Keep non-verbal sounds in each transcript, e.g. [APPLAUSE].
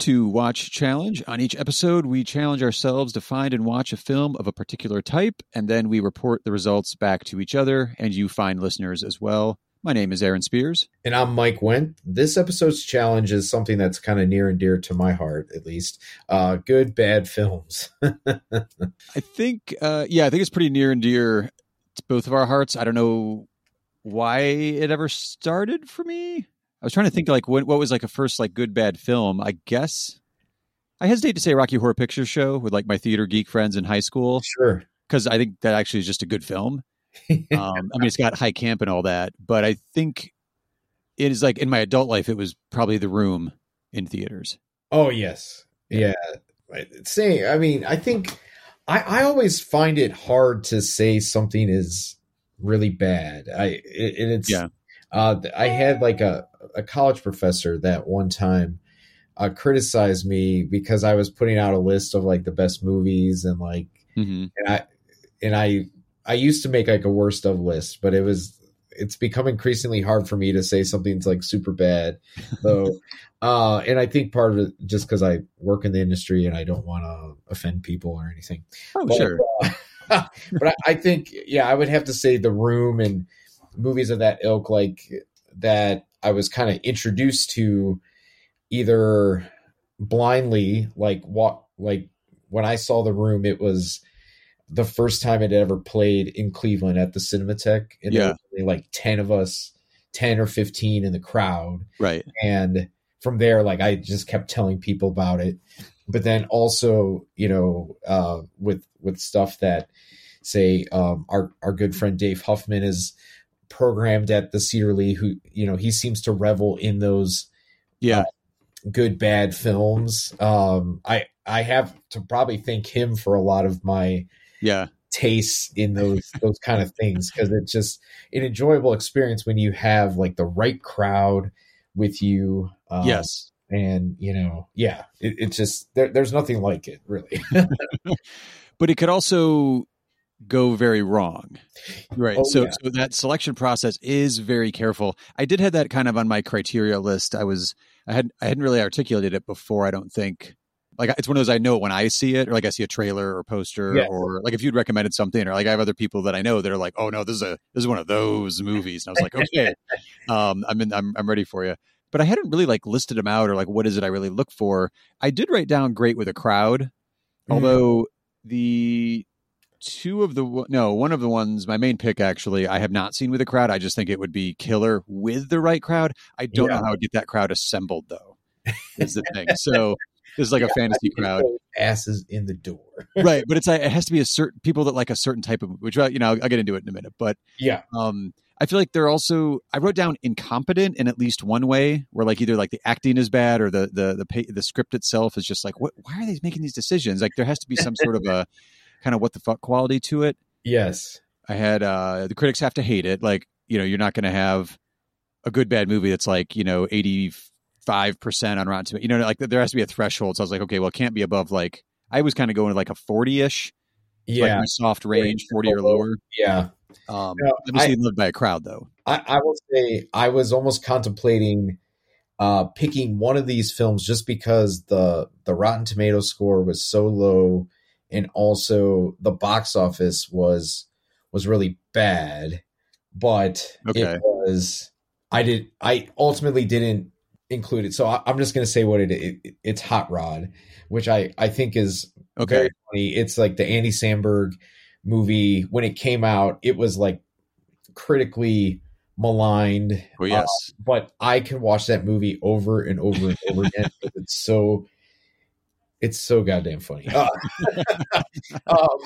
To Watch Challenge. On each episode, we challenge ourselves to find and watch a film of a particular type, and then we report the results back to each other and you find listeners as well. My name is Aaron Spears. And I'm Mike Wendt. This episode's challenge is something that's kind of near and dear to my heart, at least. Uh, good, bad films. [LAUGHS] I think, uh, yeah, I think it's pretty near and dear to both of our hearts. I don't know why it ever started for me. I was trying to think like what, what was like a first like good bad film. I guess I hesitate to say Rocky Horror Picture Show with like my theater geek friends in high school sure. because I think that actually is just a good film. [LAUGHS] Um, I mean, it's got high camp and all that, but I think it is like in my adult life, it was probably The Room in theaters. Oh, yes. Yeah. Say, I mean, I think I, I always find it hard to say something is really bad. I, it, and it's, Yeah. uh, I had like a, a college professor that one time uh, criticized me because I was putting out a list of like the best movies and like hmm and I and I I used to make like a worst of list, but it was it's become increasingly hard for me to say something's like super bad. So [LAUGHS] uh and I think part of it just because I work in the industry and I don't want to offend people or anything. Oh, But, sure. uh, [LAUGHS] but I, I think yeah, I would have to say the room and movies of that ilk like that I was kind of introduced to either blindly like what like when I saw the room it was the first time it ever played in Cleveland at the Cinematheque and Yeah. like 10 of us 10 or 15 in the crowd Right. and from there like i just kept telling people about it but then also you know uh with with stuff that say um our our good friend dave huffman is programmed at the cedar lee who you know he seems to revel in those Yeah. good bad films um i i have to probably thank him for a lot of my Yeah. tastes in those [LAUGHS] those kind of things because it's just an enjoyable experience when you have like the right crowd with you um, yes. and you know yeah it, it's just there, there's nothing like it really [LAUGHS] [LAUGHS] but it could also go very wrong. Right Oh, so yeah. so that selection process is very careful. I did have that kind of on my criteria list. I was i had i hadn't really articulated it before i don't think. Like it's one of those i know it when i see it or like i see a trailer or poster Yes. or like if you'd recommended something or like i have other people that i know that are like oh no this is a this is one of those movies. And i was like okay [LAUGHS] um i'm in i'm, I'm ready for you but i hadn't really like listed them out or like what is it i really look for. I did write down great with a crowd Mm. although the two of the no one of the ones my main pick actually i have not seen with a crowd. I just think it would be killer with the right crowd. I don't Yeah. know how to get that crowd assembled though [LAUGHS] is the thing. So this is like a fantasy crowd. asses in the door. Right but [LAUGHS] it's like it has to be a certain people that like a certain type of which you know i'll, I'll get into it in a minute but yeah. um i feel like they're also i wrote down incompetent in at least one way where like either like the acting is bad or the the the pa- the script itself is just like what why are they making these decisions? Like there has to be some sort of a kind of what the fuck quality to it. Yes. I had uh the critics have to hate it. Like you know you're not going to have a good bad movie that's like you know 85% on rotten tomatoes you know like there has to be a threshold. So i was like okay well it can't be above like i was kind of going to like a 40ish like yeah. my soft range 40 or lower. Yeah. Um No, obviously loved by a crowd though. I, I will say I was almost contemplating uh, picking one of these films just because the the Rotten Tomato score was so low, and also the box office was was really bad. But Okay. it was I did I ultimately didn't include it, so I, I'm just gonna say what it, it it's Hot Rod, which I I think is okay very funny. It's like the Andy Samberg movie when it came out. It was like critically maligned, well uh, yes but I can watch that movie over and over and over again. [LAUGHS] It's so, it's so goddamn funny. [LAUGHS] Uh, [LAUGHS] um,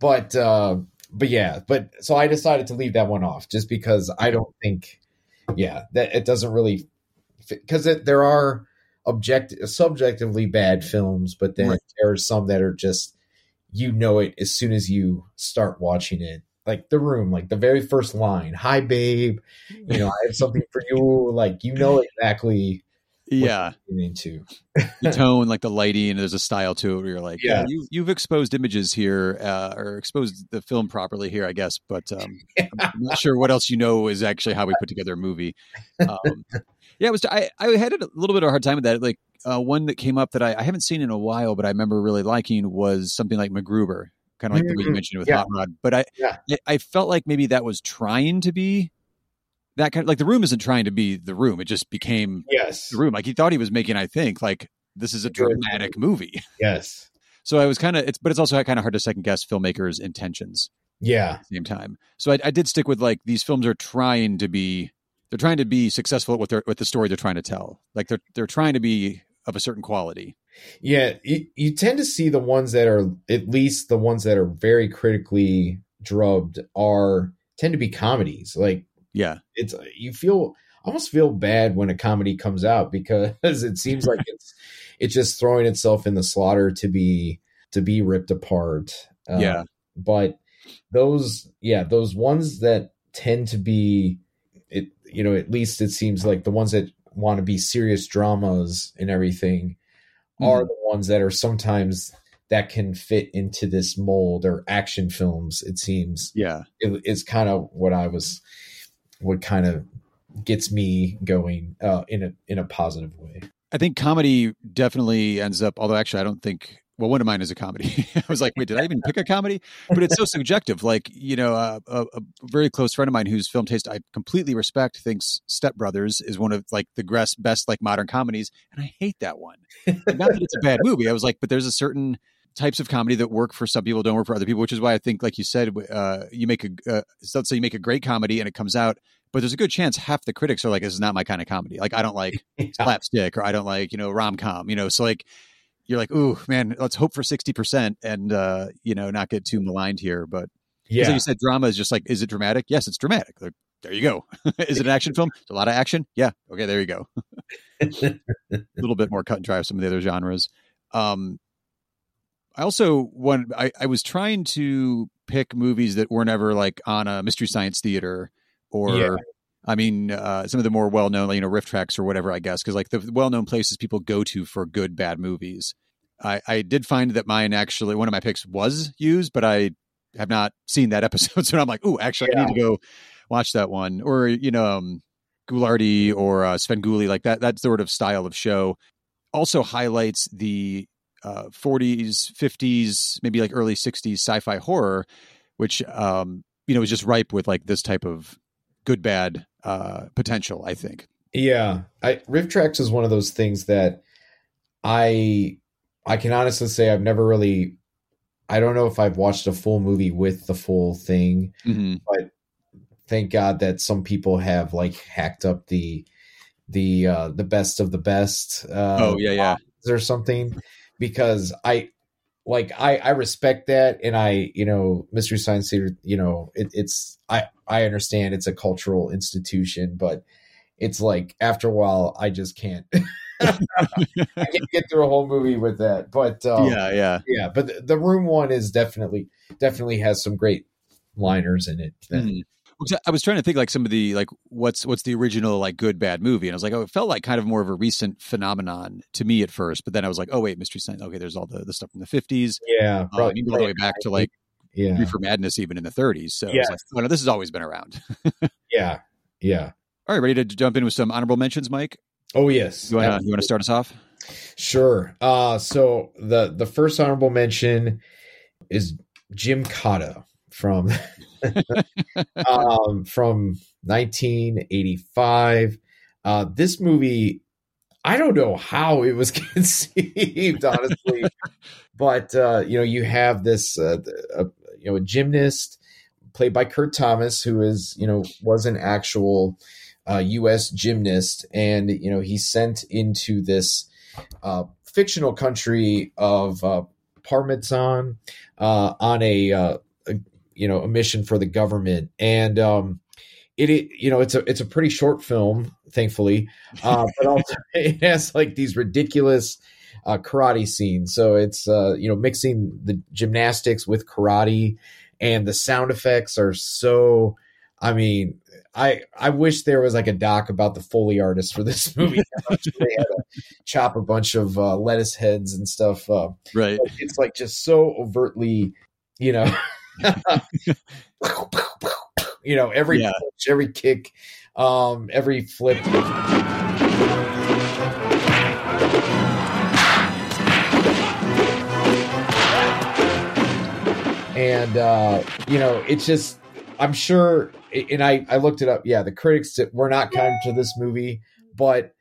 but uh, but yeah, but so I decided to leave that one off just because I don't think, yeah, that it doesn't really because there are object subjectively bad films, but then Right. there are some that are just you know it as soon as you start watching it. Like the room, like the very first line, "Hi, babe," you know, I have something for you. Like you know [LAUGHS] exactly yeah into. the [LAUGHS] tone like the lighting there's a style to it where you're like yeah, Yeah. you, you've exposed images here uh, or exposed the film properly here i guess but um, [LAUGHS] i'm not sure what else you know is actually how we put together a movie um, [LAUGHS] yeah it was I, I had a little bit of a hard time with that like uh, one that came up that I, I haven't seen in a while, but I remember really liking was something like MacGruber, kind of like the way you mentioned with Yeah. Hot Rod. But I, Yeah. I I felt like maybe that was trying to be that kind of like the room isn't trying to be the room. It just became Yes. the room. Like he thought he was making, I think, like this is a dramatic movie. [LAUGHS] Yes. So I was kind of it's, but it's also kind of hard to second guess filmmakers' intentions Yeah. at the same time. So I, I did stick with like these films are trying to be they're trying to be successful at what they're with the story they're trying to tell. Like they're they're trying to be of a certain quality. Yeah. You, you tend to see the ones that are at least the ones that are very critically drubbed are tend to be comedies. Like Yeah. it's you feel almost feel bad when a comedy comes out [LAUGHS] because it seems like [LAUGHS] it's it's just throwing itself in the slaughter to be to be ripped apart. Uh, Yeah. But those yeah, those ones that tend to be it you know, at least it seems like the ones that want to be serious dramas and everything are the ones that are sometimes that can fit into this mold or action films it seems Yeah. it, it's kind of what I was, what kind of gets me going uh, in a in a positive way. I think comedy definitely ends up, although actually I don't think, well, one of mine is a comedy. [LAUGHS] I was like, wait, did I even pick a comedy? But it's so [LAUGHS] subjective. Like, you know, uh, a, a very close friend of mine whose film taste I completely respect thinks Step Brothers is one of like the best, best like modern comedies. And I hate that one. Not that it's a bad movie. I was like, but there's a certain types of comedy that work for some people, don't work for other people, which is why I think, like you said, uh, you make a, uh, let's say you make a great comedy and it comes out, but there's a good chance half the critics are like, this is not my kind of comedy. Like, I don't like [LAUGHS] slapstick or I don't like, you know, rom com, you know, so like, you're like, ooh, man, let's hope for 60% and, uh, you know, not get too maligned here. But 'cause like Yeah, you said, drama is just like, is it dramatic? Yes, it's dramatic. Like, there you go. [LAUGHS] is it an action film? It's a lot of action. Yeah. Okay. There you go. [LAUGHS] a little bit more cut and dry of some of the other genres. Um, I also one I, I was trying to pick movies that were never like on a mystery science theater or Yeah. I mean uh, some of the more well known you know RiffTrax or whatever I guess because like the well known places people go to for good bad movies. I, I did find that mine actually one of my picks was used, but I have not seen that [LAUGHS] episode, so I'm like, oh, actually, I need to go watch that one, or you know, um, Ghoulardi or uh, Svengoolie, like that that sort of style of show, also highlights the uh, 40s, 50s, maybe like early 60s sci-fi horror, which um, you know is just ripe with like this type of good bad uh, potential. I think. yeah. I RiffTrax is one of those things that I I can honestly say I've never really. I don't know if I've watched a full movie with the full thing. Mm-hmm. Thank God that some people have like hacked up the the uh the best of the best. Uh, oh yeah, yeah, or something because I like I I respect that and I you know Mystery Science Theater you know it, it's I I understand it's a cultural institution but it's like after a while I just can't [LAUGHS] I can't get through a whole movie with that but um, yeah, yeah. yeah but the, the room one is definitely definitely has some great liners in it that- Mhm. I was trying to think like some of the like what's what's the original like good bad movie, and I was like, oh, it felt like kind of more of a recent phenomenon to me at first, but then I was like, oh wait, Mystery Science. Okay, there's all the, the stuff from the 50s, yeah uh, probably even all the way back to like yeah Reefer Madness, even in the 30s. So Yes. like, oh no, this has always been around. [LAUGHS] yeah yeah all right, ready to jump in with some honorable mentions, Mike? oh yes You want to you want to start us off? Sure. Uh, so the the first honorable mention is Gymkata from [LAUGHS] um, from 1985. Uh, this movie, I don't know how it was [LAUGHS] conceived, honestly, but uh, you know, you have this, uh, uh, you know, a gymnast played by Kurt Thomas, who is, you know, was an actual uh, U.S. gymnast, and you know, he's sent into this uh, fictional country of uh, Parmistan uh, on a, uh, a you know a mission for the government, and um, it, it you know it's a it's a pretty short film, thankfully, uh, but also [LAUGHS] it has like these ridiculous uh, karate scenes. So it's uh, you know mixing the gymnastics with karate, and the sound effects are so. I mean, I I wish there was like a doc about the foley artist for this [LAUGHS] movie. they had to chop a bunch of uh, lettuce heads and stuff. Uh, Right. it's like just so overtly, you know, [LAUGHS] [LAUGHS] you know, every yeah. every kick, um, every flip. and uh, you know it's just i'm sure and i i looked it up yeah the critics were not kind to this movie but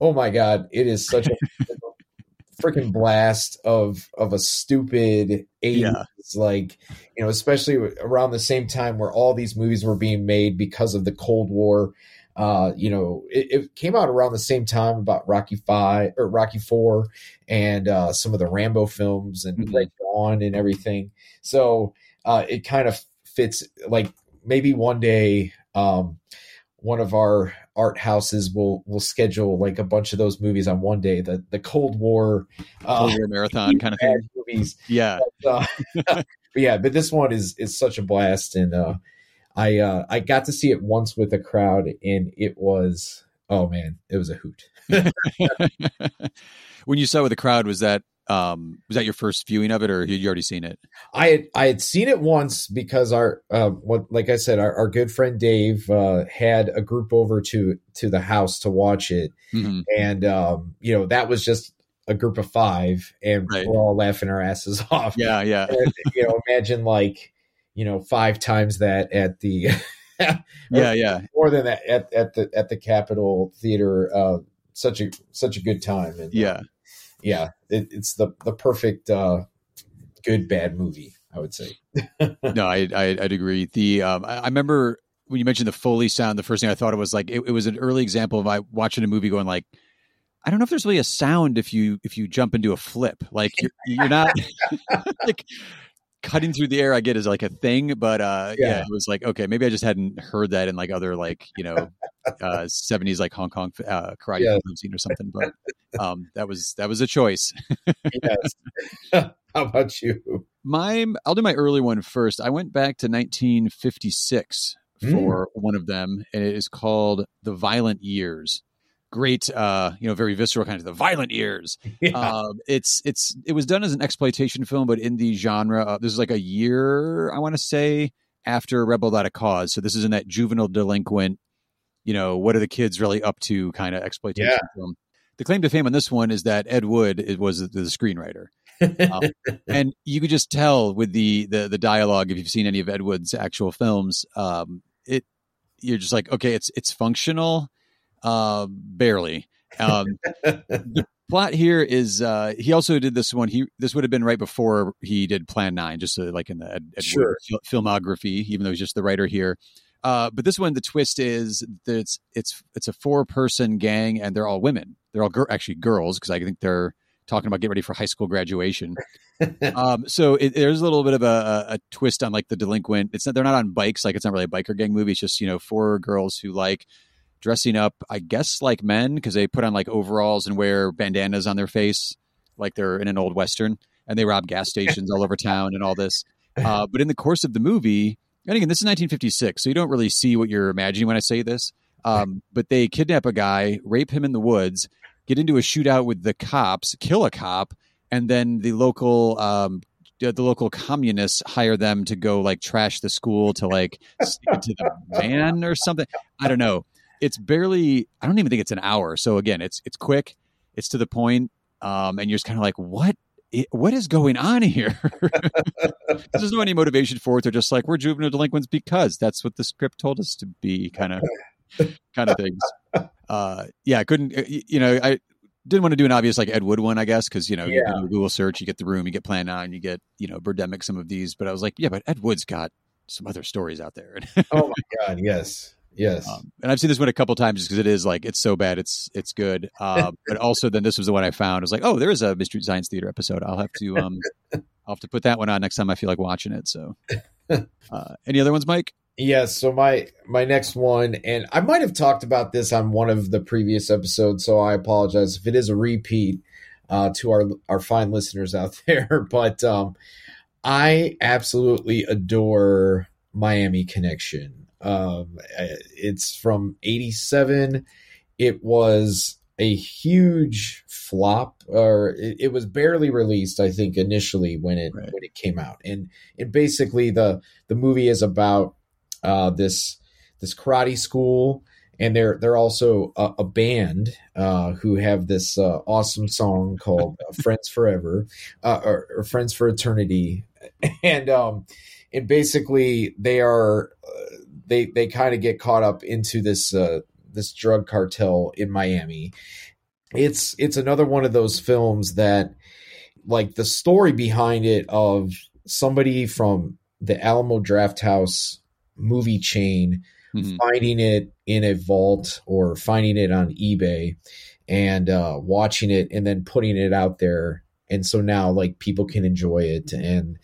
oh my god it is such a [LAUGHS] freaking blast of of a stupid 80s yeah. like you know especially around the same time where all these movies were being made because of the cold war uh, you know, it, it, came out around the same time about Rocky Five or Rocky Four, and uh, some of the Rambo films and mm-hmm. Red Dawn and everything. So uh, it kind of fits. Like maybe one day, um, one of our art houses will will schedule like a bunch of those movies on one day. The the Cold War, uh, Cold War marathon [LAUGHS] kind of thing. Movies, yeah, but, uh, [LAUGHS] but yeah. But this one is is such a blast, and uh, I uh, I got to see it once with a crowd, and it was oh man, it was a hoot. [LAUGHS] when you saw with the crowd, was that um, was that your first viewing of it, or had you already seen it? I had I had seen it once because our uh, what like I said, our, our good friend Dave uh, had a group over to to the house to watch it, mm-hmm. and um, you know that was just a group of five, and right. we're all laughing our asses [LAUGHS] off. Yeah, yeah. And, you know, imagine like you know five times that at the [LAUGHS] yeah yeah more than that at, at the at the Capitol Theater. Uh, such a such a good time. And, uh, yeah, yeah, it, it's the the perfect uh, good bad movie. I would say. [LAUGHS] no, I, I would agree. The um, I, I, remember when you mentioned the Foley sound. The first thing I thought it was like it, it was an early example of I watching a movie going like. I don't know if there's really a sound if you if you jump into a flip. Like you're, you're not [LAUGHS] [LAUGHS] like cutting through the air I get is like a thing, but uh yeah. yeah. it was like okay, maybe I just hadn't heard that in like other like, you know, [LAUGHS] uh 70s like Hong Kong uh karate yeah. scene or something, but um that was that was a choice. yes. [LAUGHS] [LAUGHS] How about you? My I'll do my early one first. I went back to 1956 mm. for one of them and it is called The Violent Years great uh you know very visceral kind of the violent years [LAUGHS] yeah. um it's it's it was done as an exploitation film but in the genre uh, this is like a year i want to say after rebel without a cause so this is in that juvenile delinquent you know what are the kids really up to kind of exploitation yeah. film the claim to fame on this one is that ed wood was the, the screenwriter um, [LAUGHS] and you could just tell with the, the the dialogue if you've seen any of ed wood's actual films um it you're just like okay it's it's functional uh, barely. Um, the plot here is uh, he also did this one. He this would have been right before he did Plan Nine, just so, like in the Ed, Ed sure. filmography. Even though he's just the writer here. Uh, but this one, the twist is that it's it's it's a four person gang, and they're all women. They're all gir- actually girls because I think they're talking about getting ready for high school graduation. [LAUGHS] um, so it, there's a little bit of a, a, twist on like the delinquent. It's not, they're not on bikes, like it's not really a biker gang movie. It's just you know four girls who like dressing up, I guess, like men because they put on like overalls and wear bandanas on their face, like they're in an old western, and they rob gas [LAUGHS] stations all over town and all this. Uh, but in the course of the movie, and again, this is 1956, so you don't really see what you're imagining when I say this. Um, but they kidnap a guy, rape him in the woods, get into a shootout with the cops, kill a cop, and then the local um, the local communists hire them to go like trash the school to like stick it to the [LAUGHS] man or something. I don't know it's barely i don't even think it's an hour so again it's it's quick it's to the point um, and you're just kind of like what it, what is going on here [LAUGHS] there's no any motivation for it they're just like we're juvenile delinquents because that's what the script told us to be kind of kind of things [LAUGHS] uh, yeah i couldn't uh, you know i didn't want to do an obvious like Ed Wood one, I guess, because you know yeah. you Google search, you get the room, you get Plan Nine, you get you know Birdemic, some of these. But I was like, yeah, but Ed Wood's got some other stories out there. [LAUGHS] oh my god, yes, Yes, um, and I've seen this one a couple times just because it is like it's so bad it's it's good. [LAUGHS] Uh, but also, then this was the one I found. I was like, oh, there is a Mystery Science Theater episode. I'll have to um, I'll have to put that one on next time I feel like watching it. So, [LAUGHS] uh, any other ones, Mike? Yes. So my my next one, and I might have talked about this on one of the previous episodes, so I apologize if it is a repeat uh, to our our fine listeners out [LAUGHS] there. But um, I absolutely adore Miami Connection. Um, it's from 87. It was a huge flop or it, it, was barely released i think initially when it right. when it came out and and basically the the movie is about uh this this karate school and they're they're also a, a band uh, who have this uh, awesome song called uh, [LAUGHS] "Friends Forever" uh, or, or, "Friends for Eternity," [LAUGHS] and um, and basically they are uh, they they kind of get caught up into this uh, this drug cartel in Miami. It's it's another one of those films that like the story behind it of somebody from the Alamo Drafthouse movie chain Mhm. finding it in a vault or finding it on eBay and uh, watching it and then putting it out there. And so now like people can enjoy it. And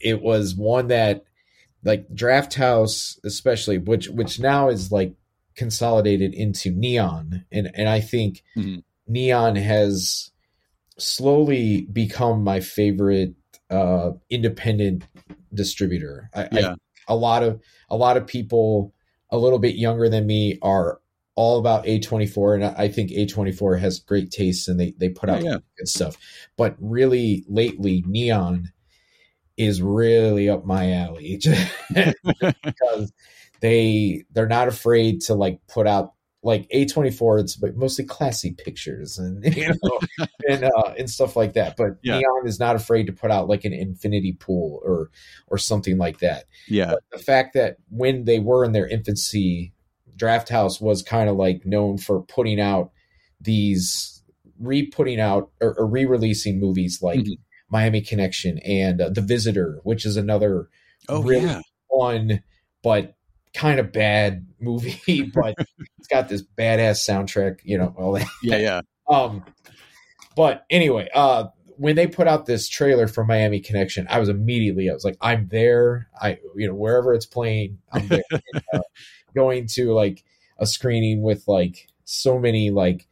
it was one that like Drafthouse, especially, which which now is like consolidated into Neon. And and I think Mhm. Neon has slowly become my favorite uh independent distributor. I, I Yeah. a lot of a lot of people a little bit younger than me are all about A24 and I I think A24 has great taste and they they put out Yeah, yeah. good stuff. But really lately Neon is really up my alley [LAUGHS] because they they're not afraid to like put out like A24 it's like mostly classy pictures and [LAUGHS] you know and uh and stuff like that but Yeah. Neon is not afraid to put out like an infinity pool or or something like that yeah. but the fact that when they were in their infancy, Drafthouse was kind of like known for putting out these re-putting out or, or re-releasing movies like Mhm. Miami Connection and uh, The Visitor, which is another Oh really yeah. fun but kind of bad [LAUGHS] movie, but it's got this badass soundtrack, you know, all that. Yeah, yeah. [LAUGHS] Um, but anyway, uh, when they put out this trailer for Miami Connection, I was immediately, I was like, I'm there. I, you know, wherever it's playing, I'm there. [LAUGHS] And, uh, going to like a screening with like so many like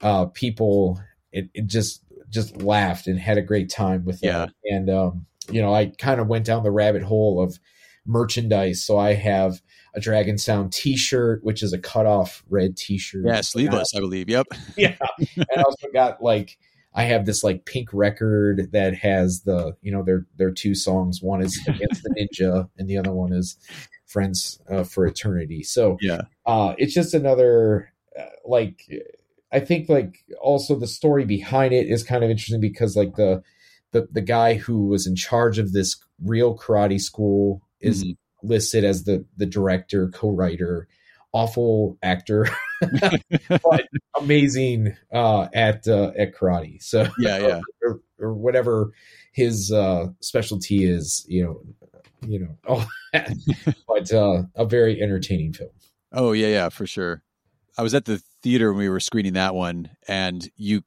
uh people, it, it just just laughed and had a great time with that. And um, you know, I kind of went down the rabbit hole of merchandise. So I have a Dragon Sound T-shirt, which is a cutoff red T-shirt. Yeah, sleeveless, I believe. Yep. [LAUGHS] yeah and i also got like i have this like pink record that has the you know their their two songs one is against the ninja and the other one is friends uh, for eternity so Yeah. uh it's just another uh, like i think like also the story behind it is kind of interesting because like the the the guy who was in charge of this real karate school is Mhm. listed as the the director co-writer awful actor [LAUGHS] but amazing uh, at uh, at karate. So Yeah, [LAUGHS] yeah. or, or whatever his uh, specialty is, you know, you know, all that. [LAUGHS] but uh, a very entertaining film. Oh yeah, yeah, for sure. I was at the theater when we were screening that one, and you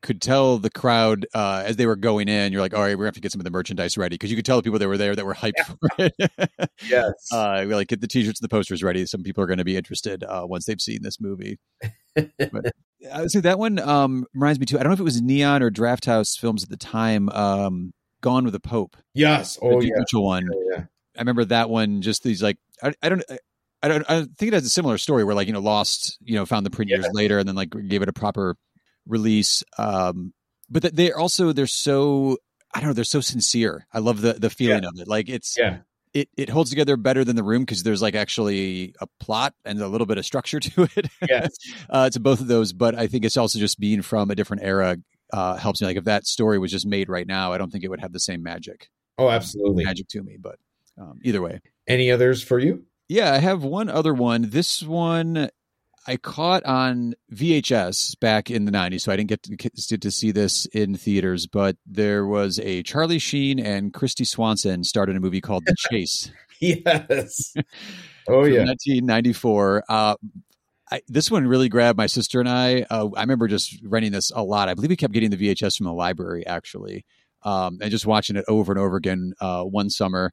could tell the crowd uh, as they were going in. You're like, all right, we're gonna have to get some of the merchandise ready because you could tell the people that were there that were hyped for it. [LAUGHS] Yes. uh, like, get the t-shirts and the posters ready. Some people are going to be interested uh, once they've seen this movie. But [LAUGHS] would say that one um, reminds me too. I don't know if it was Neon or Drafthouse Films at the time. Um, Gone with the Pope. yes. Oh Duke yeah. One. yeah. I remember that one. Just these like I, I don't. I don't. I think it has a similar story where like you know lost you know found the print years later and then like gave it a proper release. Um, but they're also they're so I don't know they're so sincere. I love the the feeling of it. Like it's Yeah. it it holds together better than the room because there's like actually a plot and a little bit of structure [LAUGHS] to it. Yes. [LAUGHS] uh, to both of those, but I think it's also just being from a different era uh, helps me. Like if that story was just made right now, I don't think it would have the same magic Oh, absolutely. magic to me. But um, either way, Any others for you? Yeah, I have one other one. This one I caught on VHS back in the 90s, so I didn't get to, to see this in theaters, but there was a Charlie Sheen and Kristy Swanson started a movie called The [LAUGHS] Chase Yes. [LAUGHS] Oh yeah. 1994. Uh, I, this one really grabbed my sister and I. Uh, I remember just renting this a lot. I believe we kept getting the VHS from the library actually, um, and just watching it over and over again uh, one summer.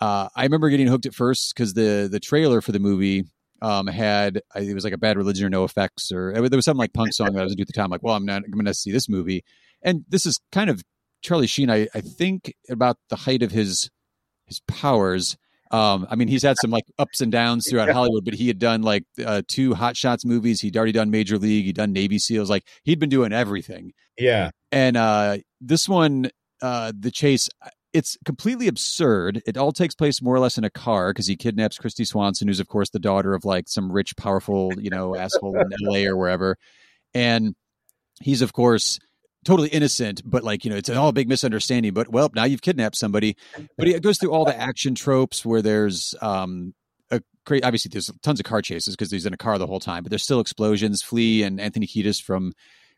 Uh, I remember getting hooked at first because the the trailer for the movie um, had I- it was like a Bad Religion or NOFX or there was some like punk song that I was into at the time. Like, well, I'm not I'm going to see this movie, and this is kind of Charlie Sheen. I, I think about the height of his his powers. Um, I mean, he's had some like ups and downs throughout Yeah. Hollywood, but he had done like uh, two Hot Shots movies. He'd already done Major League. He'd done Navy SEALs. Like he'd been doing everything. Yeah. And uh, this one, uh, the chase, it's completely absurd. It all takes place more or less in a car because he kidnaps Kristy Swanson, who's of course the daughter of like some rich, powerful, you know, [LAUGHS] asshole in L.A. or wherever, and he's of course totally innocent, but like you know, it's all a big misunderstanding. But well, now you've kidnapped somebody. But it goes through all the action tropes where there's um a great. Obviously, there's tons of car chases because he's in a car the whole time, but there's still explosions. Flea and Anthony Kiedis from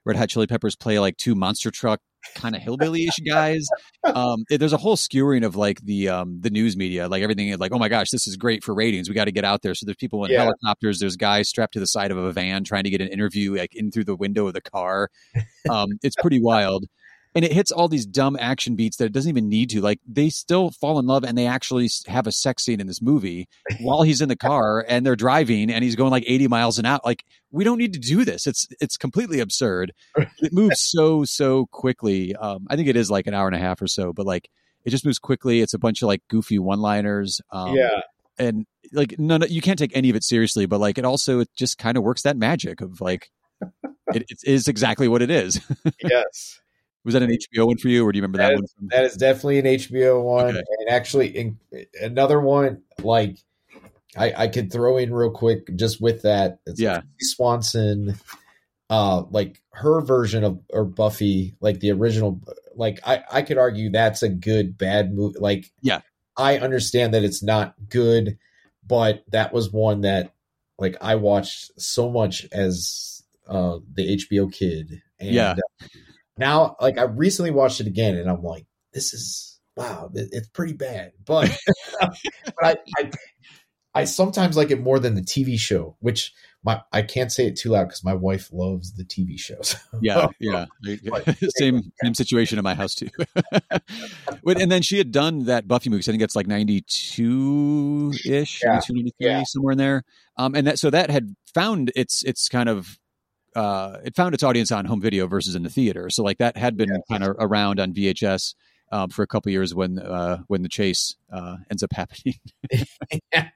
Red Hot Chili Peppers play like two monster truck kind of hillbilly-ish guys. Um, it, there's a whole skewering of like the um, the news media, like everything is like, oh my gosh, this is great for ratings. We got to get out there. So there's people in Yeah. helicopters. There's guys strapped to the side of a van trying to get an interview, like in through the window of the car. Um, it's pretty wild. And it hits all these dumb action beats that it doesn't even need to. Like they still fall in love and they actually have a sex scene in this movie [LAUGHS] while he's in the car and they're driving and he's going like 80 miles an hour. Like we don't need to do this. It's it's completely absurd. [LAUGHS] It moves so so quickly. Um, I think it is like an hour and a half or so, but like it just moves quickly. It's a bunch of like goofy one-liners. Um, yeah, and like none, you can't take any of it seriously. But like it also it just kind of works that magic of like it, it is exactly what it is. [LAUGHS] yes. Was that an HBO one for you, or do you remember that, That one? From, That is definitely an HBO one, Okay. and actually in, another one like I, I could throw in real quick just with that. It's Yeah. Lucy Swanson, uh, like her version of or Buffy, like the original. Like I, I could argue that's a good bad movie. Like Yeah. I understand that it's not good, but that was one that like I watched so much as uh the HBO kid, and Yeah. uh, now like I recently watched it again, and I'm like, this is wow, it's pretty bad, but [LAUGHS] but I, I I sometimes like it more than the TV show, which my I can't say it too loud because my wife loves the TV shows. [LAUGHS] yeah, yeah, [LAUGHS] same same situation in my house too. And then she had done that Buffy movie. So I think it's like ninety two ish, Yeah, 92, 93, yeah. somewhere in there. Um, and that so that had found its its kind of uh, it found its audience on home video versus in the theater. So like that had been kind of around on VHS um, for a couple years when uh, when the chase uh, ends up [LAUGHS] happening. [LAUGHS]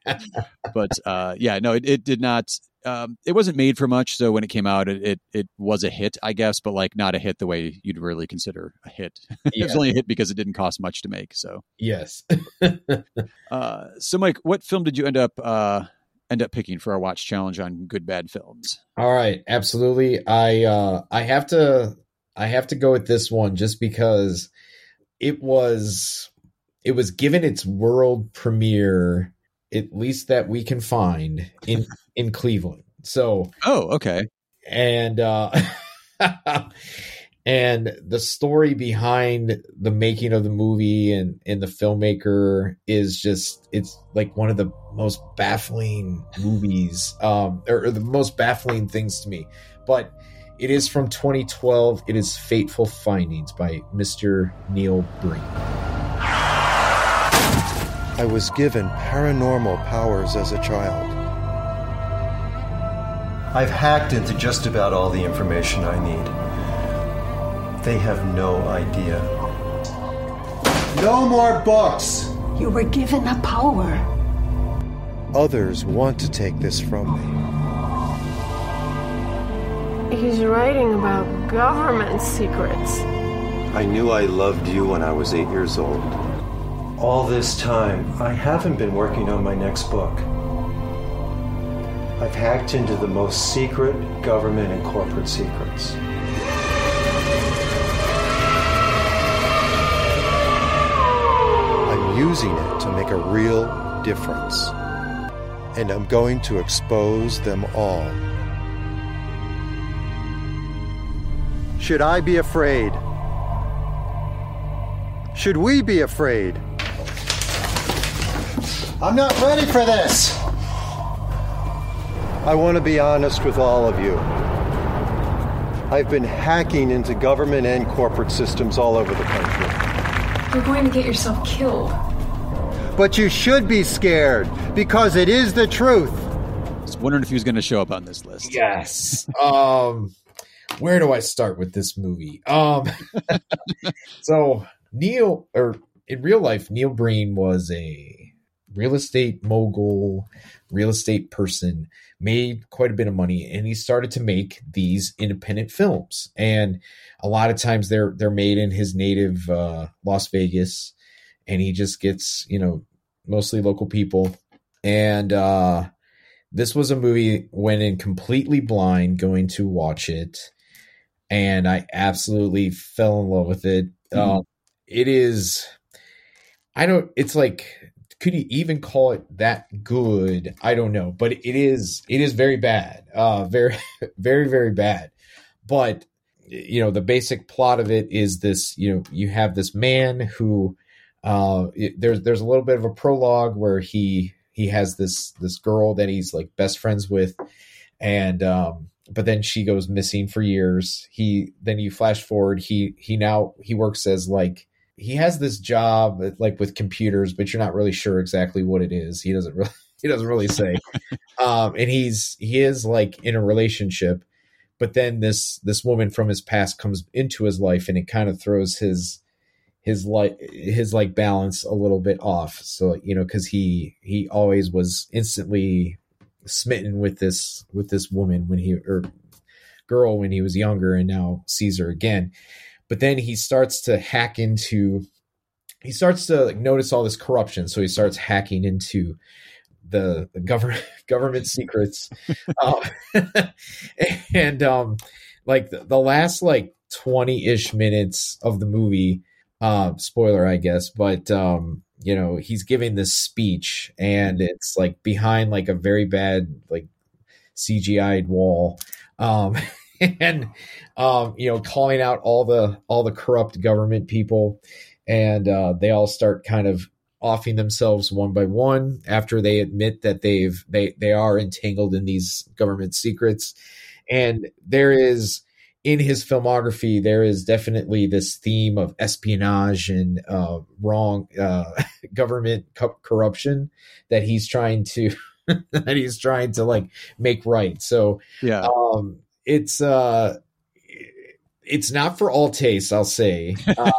but uh, yeah, no, it, it did not. Um, it wasn't made for much, so when it came out, it, it it was a hit, I guess, but like not a hit the way you'd really consider a hit. [LAUGHS] it Yeah. was only a hit because it didn't cost much to make. So, yes. uh, so Mike, what film did you end up uh, end up picking for our watch challenge on good bad films? All right, absolutely. I uh I have to I have to go with this one just because it was it was given its world premiere at least that we can find in in Cleveland. So, Oh, okay, and uh [LAUGHS] and the story behind the making of the movie and and the filmmaker is just it's like one of the most baffling movies um or, or the most baffling things to me but it is from 2012 it is fateful findings by mr neil breen I was given paranormal powers as a child. I've hacked into just about all the information I need. They have no idea. No more books! You were given a power. Others want to take this from me. He's writing about government secrets. I knew I loved you when I was eight years old. All this time, I haven't been working on my next book. I've hacked into the most secret government and corporate secrets. Using it to make a real difference. And I'm going to expose them all. Should I be afraid? Should we be afraid? I'm not ready for this! I want to be honest with all of you. I've been hacking into government and corporate systems all over the country. You're going to get yourself killed. But you should be scared because it is the truth. I was wondering if he was going to show up on this list. Yes. um where do I start with this movie? Um [LAUGHS] so Neil or in real life Neil Breen was a real estate mogul, real estate person, made quite a bit of money and he started to make these independent films. And a lot of times they're they're made in his native uh Las Vegas and he just gets, you know, mostly local people and uh this was a movie went in completely blind going to watch it and I absolutely fell in love with it. Mhm. Um, it is, I don't. It's like, could you even call it that good? I don't know, but it is. It is very bad. Uh, very, [LAUGHS] very, very bad. But you know, the basic plot of it is this. You know, you have this man who. Uh, it, there's there's a little bit of a prologue where he he has this this girl that he's like best friends with, and um, but then she goes missing for years. He then you flash forward. He he now he works as like he has this job like with computers, but you're not really sure exactly what it is. He doesn't really [LAUGHS] he doesn't really say. [LAUGHS] um, and he's he is like in a relationship, but then this this woman from his past comes into his life, and it kind of throws his his like his like balance a little bit off. So you know because he he always was instantly smitten with this with this woman when he or girl when he was younger and now sees her again. But then he starts to hack into he starts to like notice all this corruption. So he starts hacking into the, the government [LAUGHS] government secrets. [LAUGHS] Um, [LAUGHS] and um like the, the last like 20-ish minutes of the movie uh spoiler i guess but um you know he's giving this speech and it's like behind like a very bad like cgi'd wall um [LAUGHS] and um you know calling out all the all the corrupt government people. And uh they all start kind of offing themselves one by one after they admit that they've they they are entangled in these government secrets. And there is in his filmography there is definitely this theme of espionage and uh, wrong uh, [LAUGHS] government co- corruption that he's trying to [LAUGHS] that he's trying to like make right. So Yeah. um it's uh it's not for all tastes i'll say. [LAUGHS] Uh,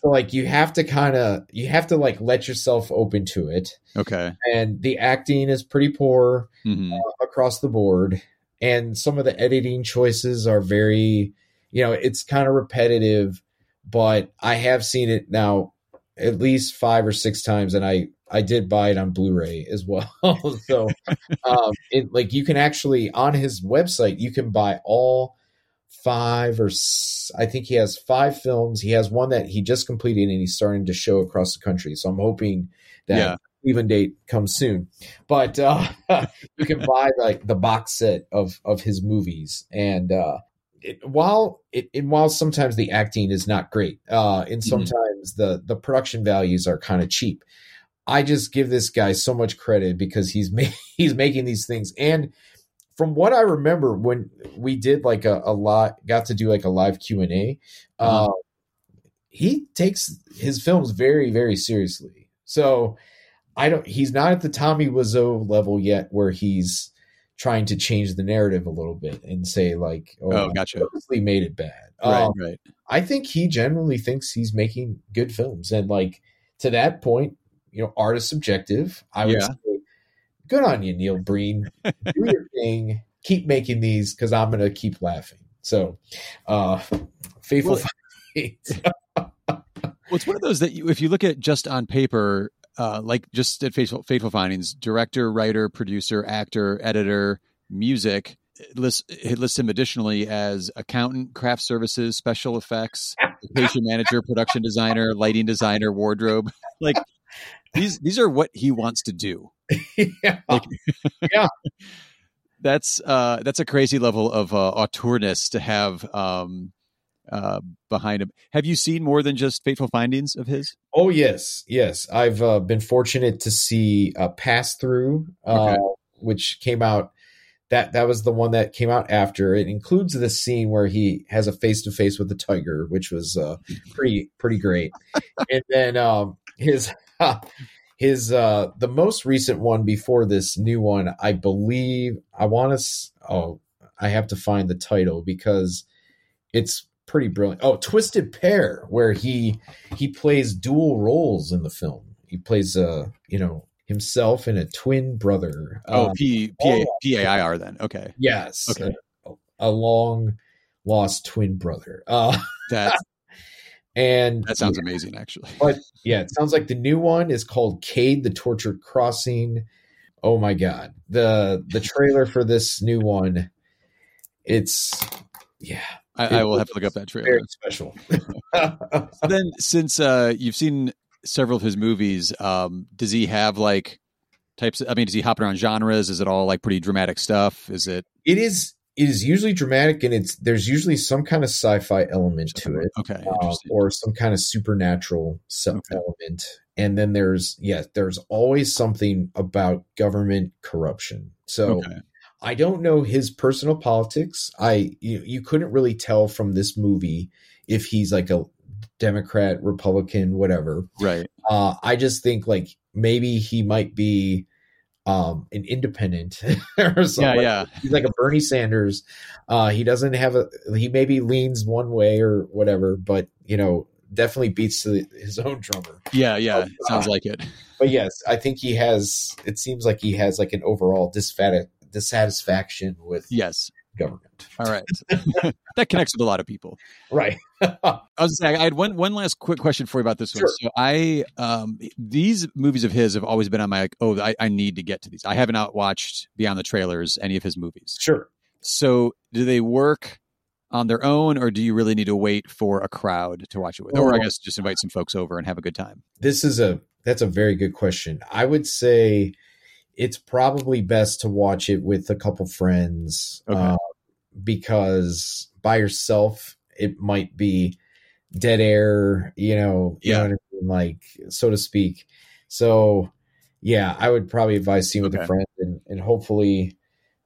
so like you have to kind of you have to like let yourself open to it. Okay. and the acting is pretty poor hmm across the board and some of the editing choices are very you know it's kind of repetitive but i have seen it now at least five or six times and i i did buy it on blu-ray as well [LAUGHS] so um it like you can actually on his website you can buy all five or i think he has five films he has one that he just completed and he's starting to show across the country so i'm hoping that Yeah. Even date comes soon. But uh [LAUGHS] you can buy like the box set of of his movies. And uh it, while it, and while sometimes the acting is not great uh and sometimes the the production values are kind of cheap i just give this guy so much credit because he's [LAUGHS] ma- he's making these things. And from what i remember when we did like a, a lot got to do like a live q&a uh, he takes his films very very seriously. So I don't. He's not at the Tommy Wiseau level yet, where he's trying to change the narrative a little bit and say like, "Oh, Oh, gotcha. purposely made it bad." Right. Um, right. I think he generally thinks he's making good films, and like to that point, you know, art is subjective. I would Yeah. say, good on you, Neil Breen. Do your [LAUGHS] thing. Keep making these because I'm gonna keep laughing. So, uh, Fateful. Well- Well, it's one of those that you, if you look at just on paper, uh, like just at Fateful, Fateful Findings, director, writer, producer, actor, editor, music, it lists, it lists him additionally as accountant, craft services, special effects, patient manager, production designer, lighting designer, wardrobe. [LAUGHS] Like these, these are what he wants to do. [LAUGHS] yeah. [LAUGHS] yeah. That's uh, that's a crazy level of uh, auteurness to have um, uh, behind him. Have you seen more than just Fateful Findings of his? Oh yes, yes. I've uh, been fortunate to see uh, Pass Thru, uh, Okay. which came out. That that was the one that came out after. It includes the scene where he has a face to face with the tiger, which was uh, pretty pretty great. and then um, his [LAUGHS] his uh, the most recent one before this new one, I believe. I want to. Oh, I have to find the title because it's pretty brilliant. Oh, Twisted Pair, where he he plays dual roles in the film. He plays uh, you know, himself and a twin brother. Oh, Um, P P A P A I R then. Okay. yes. Okay. A, a long lost twin brother. Uh [LAUGHS] That and that sounds amazing actually. but yeah, it sounds like the new one is called Cade the Tortured Crossing. Oh my god. The the trailer for this new one it's yeah, I, I will have to look up that trailer. very special. [LAUGHS] So then, since uh, you've seen several of his movies, um, does he have like types? Of, I mean, does he hop around genres? Is it all like pretty dramatic stuff? Is it it is it is usually dramatic, and it's there's usually some kind of sci-fi element to it. okay? uh, or some kind of supernatural se- Okay. element. And then there's yes, there's always something about government corruption. So okay. I don't know his personal politics. I you, you couldn't really tell from this movie if he's like a Democrat, Republican, whatever. Right. Uh, I just think like maybe he might be um, an independent [LAUGHS] or something. Yeah. like Yeah. he's like a Bernie Sanders. Uh, he doesn't have a he maybe leans one way or whatever, but you know definitely beats to his own drummer. Yeah. Yeah. Oh, Sounds like it. But yes, I think he has. It seems like he has like an overall disfat- dissatisfaction with Yes. government. All right. [LAUGHS] that connects with a lot of people. Right. [LAUGHS] I was saying I had one one last quick question for you about this one. Sure. So I um these movies of his have always been on my like, oh I, I need to get to these. I haven't watched beyond the trailers any of his movies. sure. So do they work on their own or do you really need to wait for a crowd to watch it with? Or I guess just invite some folks over and have a good time. This is a that's a very good question. I would say it's probably best to watch it with a couple friends Okay. uh, because by yourself it might be dead air, you know, you Yeah. know I mean, like so to speak. So yeah, I would probably advise seeing with a friend and, and hopefully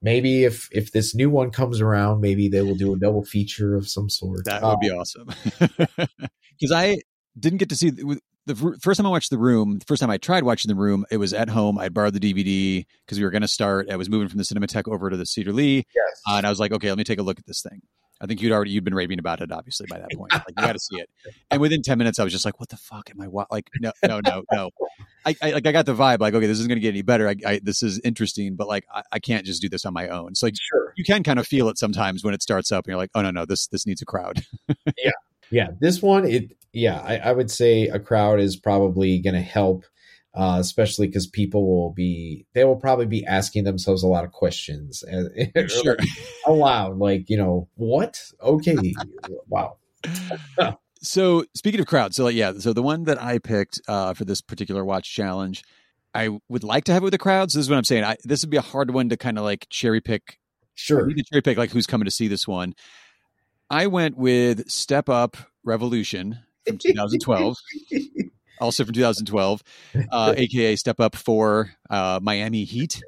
maybe if if this new one comes around, maybe they will do a double feature of some sort. That would be awesome. [LAUGHS] Because I didn't get to see the, first time I watched The Room. The first time I tried watching The Room, it was at home. I borrowed the DVD because we were going to start. I was moving from the Cinematheque over to the Cedar Lee, yes. uh, and I was like, okay, let me take a look at this thing. I think you'd already you'd been raving about it, obviously by that point. Like you got to see it. And within ten minutes, I was just like, "What the fuck am I? Wa-? Like, no, no, no, no." I, I like I got the vibe. Like, okay, this isn't going to get any better. I, I, this is interesting, but like, I, I can't just do this on my own. So like, sure. you can kind of feel it sometimes when it starts up, and you're like, "Oh no, no, this this needs a crowd." Yeah, this one, it yeah, I, I would say a crowd is probably going to help, uh, especially because people will be they will probably be asking themselves a lot of questions [LAUGHS] and, Sure. aloud, like you know what? Okay, [LAUGHS] wow, So speaking of crowds, so like yeah, so the one that I picked uh, for this particular watch challenge, I would like to have it with the crowds. This is what I'm saying. I, this would be a hard one to kind of like cherry pick. Sure, need to cherry pick like who's coming to see this one. I went with Step Up Revolution from [LAUGHS] 2012, also from 2012, uh, [LAUGHS] aka Step Up for uh, Miami Heat.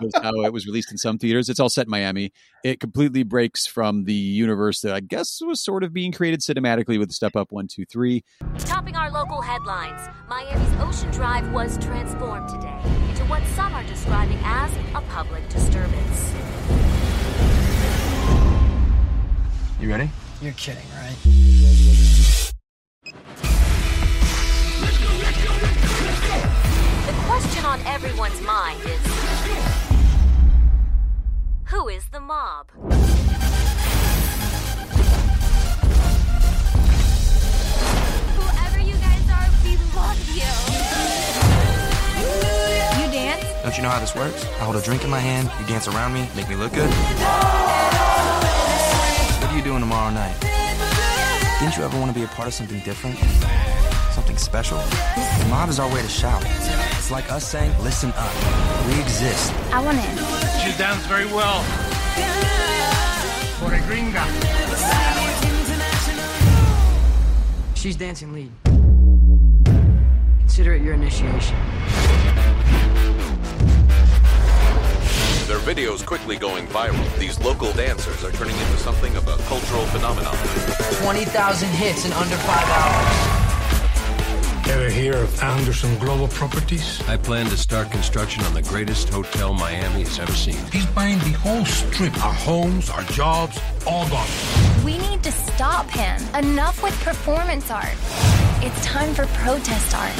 Was how it was released in some theaters. It's all set in Miami. It completely breaks from the universe that I guess was sort of being created cinematically with Step Up One Two Three. Topping our local headlines, Miami's Ocean Drive was transformed today into what some are describing as a public disturbance. You ready? You're kidding, right? The question on everyone's mind is Who is the mob? Whoever you guys are, we love you. You dance? Don't you know how this works? I hold a drink in my hand, you dance around me, make me look good. What are you doing tomorrow night? Didn't you ever want to be a part of something different? Something special? The mob is our way to shout. It's like us saying, listen up. We exist. I want in. She dance very well. For a gringa. She's dancing lead. Consider it your initiation. Their videos quickly going viral. These local dancers are turning into something of a cultural phenomenon. 20,000 hits in under five hours. Ever hear of Anderson Global Properties? I plan to start construction on the greatest hotel Miami has ever seen. He's buying the whole strip. Our homes, our jobs, all gone. We need to stop him. Enough with performance art. It's time for protest art.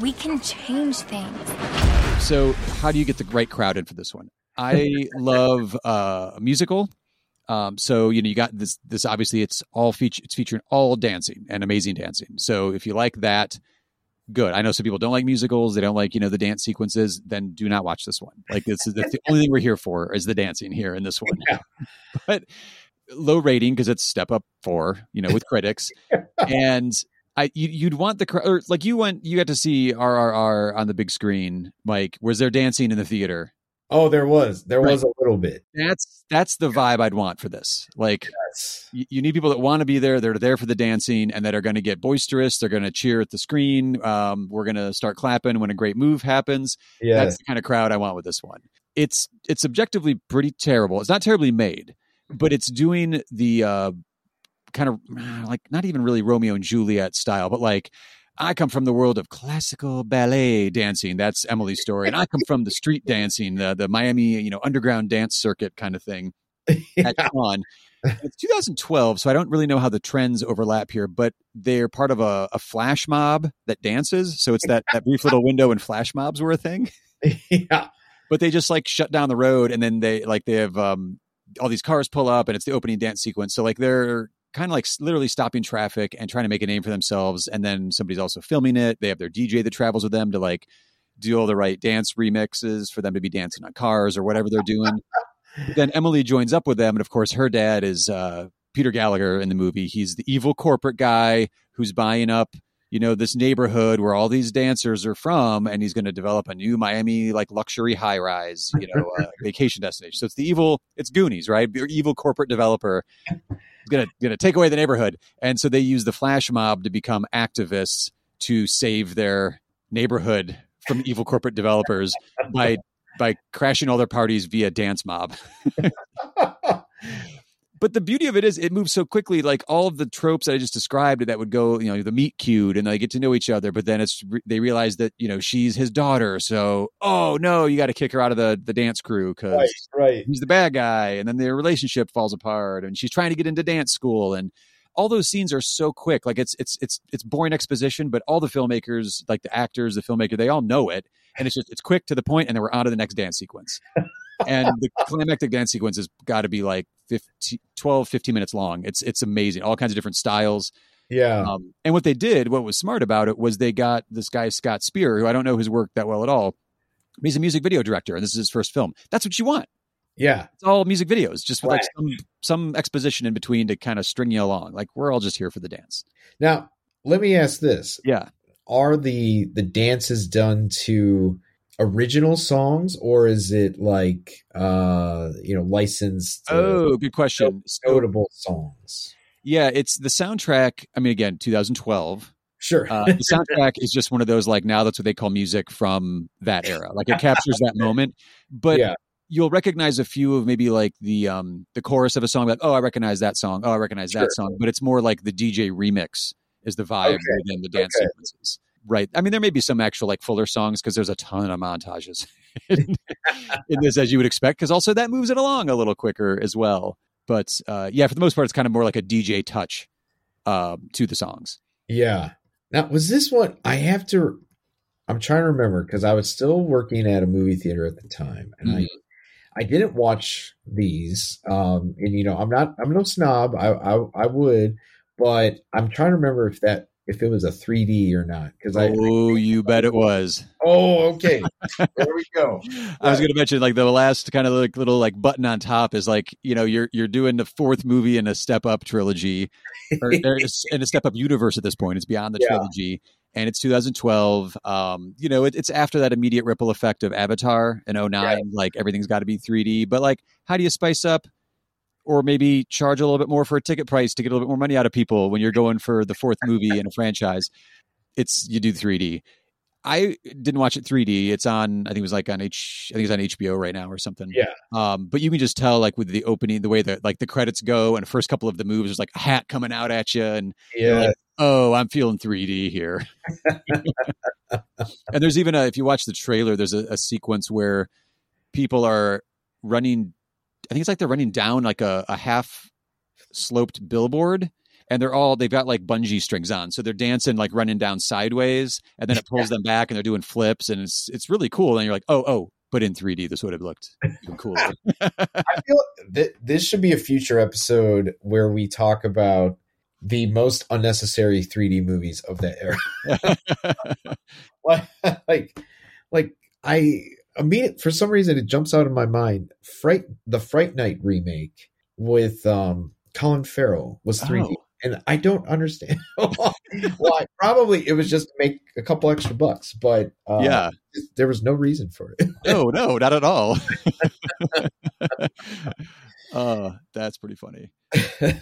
We can change things. So, how do you get the right crowd in for this one? I [LAUGHS] love uh, a musical. Um, so you know you got this. This obviously it's all feature. It's featuring all dancing and amazing dancing. So if you like that, good. I know some people don't like musicals; they don't like you know the dance sequences. Then do not watch this one. Like this is that's the only thing we're here for is the dancing here in this one. Yeah. [LAUGHS] But low rating because it's step up four, you know, with critics, [LAUGHS] and I you, you'd want the or like you went you got to see RRR on the big screen, Mike. Was there dancing in the theater? Oh, there was. There Right. was a little bit. That's that's the vibe I'd want for this. Like Yes. you, you need people that want to be there. They're there for the dancing and that are going to get boisterous. They're going to cheer at the screen. Um, we're going to start clapping when a great move happens. Yeah. That's the kind of crowd I want with this one. It's it's objectively pretty terrible. It's not terribly made, but it's doing the uh, kind of uh, like not even really Romeo and Juliet style, but like I come from the world of classical ballet dancing. That's Emily's story, and I come from the street [LAUGHS] dancing, the the Miami you know underground dance circuit kind of thing. [LAUGHS] At Con. It's 2012, so I don't really know how the trends overlap here, but they're part of a, a flash mob that dances. So it's that, that brief little window when flash mobs were a thing. [LAUGHS] yeah. But they just like shut down the road and then they like they have um, all these cars pull up and it's the opening dance sequence. So like they're kind of like literally stopping traffic and trying to make a name for themselves. And then somebody's also filming it. They have their DJ that travels with them to like do all the right dance remixes for them to be dancing on cars or whatever they're doing. then Emily joins up with them, and of course, her dad is uh, Peter Gallagher in the movie. He's the evil corporate guy who's buying up, you know, this neighborhood where all these dancers are from, and he's going to develop a new Miami like luxury high rise, you know, uh, vacation destination. So it's the evil, it's Goonies, right? Your evil corporate developer gonna gonna take away the neighborhood, and so they use the flash mob to become activists to save their neighborhood from evil corporate developers by by crashing all their parties via dance mob. [LAUGHS] but the beauty of it is it moves so quickly like all of the tropes that i just described that would go you know the meet cute and they get to know each other but then it's they realize that you know she's his daughter so oh no you got to kick her out of the the dance crew because Right. Right. he's the bad guy and then their relationship falls apart and she's trying to get into dance school and all those scenes are so quick like it's it's it's it's boring exposition but all the filmmakers like the actors the filmmaker they all know it and it's just it's quick to the point and then we're on to the next dance sequence and the climactic dance sequence has got to be like 15, 12 15 minutes long it's it's amazing all kinds of different styles Yeah. um, and what they did what was smart about it was they got this guy scott Speer who i don't know his work that well at all he's a music video director and this is his first film that's what you want yeah. it's all music videos, just with like some some exposition in between to kind of string you along. Like we're all just here for the dance. Now, let me ask this. Yeah. Are the the dances done to original songs or is it like uh you know licensed uh, Oh, good question. Notable songs? yeah, it's the soundtrack. I mean, again, 2012. Sure. Uh, the soundtrack is just one of those like now that's what they call music from that era. Like it captures that moment, but Yeah. you'll recognize a few of maybe like the um the chorus of a song. Like oh, I recognize that song. Oh, I recognize Sure. that song. But it's more like the DJ remix is the vibe Okay. than the dance Okay. sequences. Right. I mean, there may be some actual like fuller songs because there's a ton of montages [LAUGHS] in, in this, as you would expect, because also that moves it along a little quicker as well. But uh, yeah, for the most part, it's kind of more like a DJ touch um, to the songs. Yeah. Now, was this one? I have to. I'm trying to remember because I was still working at a movie theater at the time, and I, I didn't watch these. Um, and you know, I'm not. I'm no snob. I, I, I would, but I'm trying to remember if that if it was a 3D or not because I. Oh, you bet it was. Oh, okay. [LAUGHS] there we go. I was going to mention like the last kind of like little like button on top is like you know you're you're doing the fourth movie in a step up trilogy, or, [LAUGHS] in a step up universe at this point. It's beyond the Yeah. trilogy, and it's 2012. Um, you know, it, it's after that immediate ripple effect of Avatar in 09. Like everything's got to be 3D, but like how do you spice up? Or maybe charge a little bit more for a ticket price to get a little bit more money out of people when you're going for the fourth movie in a franchise. It's you do 3D. I didn't watch it 3D. It's on. I think it was like on H. I think it's on HBO right now or something. Yeah. Um, but you can just tell like with the opening, the way that like the credits go, and the first couple of the moves, there's like a hat coming out at you, and you're Yeah. like, oh, I'm feeling 3D here. [LAUGHS] and there's even a if you watch the trailer, there's a, a sequence where people are running. I think it's like they're running down like a, a half sloped billboard and they're all they've got like bungee strings on. So they're dancing like running down sideways and then it pulls them back and they're doing flips and it's it's really cool. And you're like oh oh but in 3d this would have looked cool [LAUGHS] I feel th- this should be a future episode where we talk about the most unnecessary 3D movies of that era. [LAUGHS] [LAUGHS] like, like I immediate for some reason it jumps out of my mind. Fright, the Fright Night remake with um Colin Farrell was 3D. Oh. And I don't understand [LAUGHS] why. Probably it was just to make a couple extra bucks, but uh, Yeah. there was no reason for it. [LAUGHS] no, no, not at all. [LAUGHS] uh, that's pretty funny.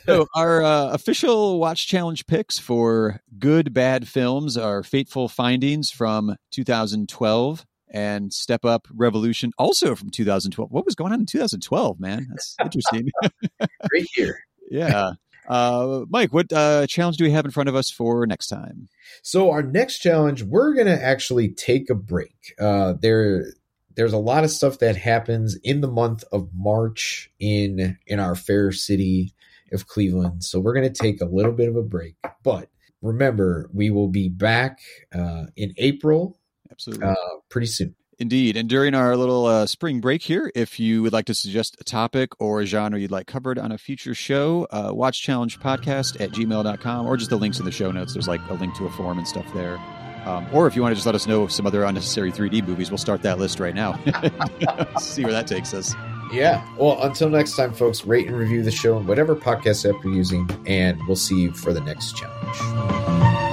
So, our uh, official watch challenge picks for good bad films are Fateful Findings from 2012 and Step Up Revolution, also from 2012. What was going on in 2012, man? That's interesting. [LAUGHS] Great year. yeah. Uh, Mike, what uh, challenge do we have in front of us for next time? So our next challenge, we're gonna actually take a break. Uh, there, there's a lot of stuff that happens in the month of March in in our fair city of Cleveland. So we're gonna take a little bit of a break. But remember, we will be back uh, in April, Absolutely. uh, pretty soon. Indeed. And during our little uh, spring break here, if you would like to suggest a topic or a genre you'd like covered on a future show, uh, watch challenge podcast at gmail.com or just the links in the show notes. There's like a link to a form and stuff there. Um, or if you want to just let us know some other unnecessary 3D movies, we'll start that list right now. [LAUGHS] See where that takes us. Yeah. Well, until next time, folks, rate and review the show on whatever podcast app you're using, and we'll see you for the next challenge.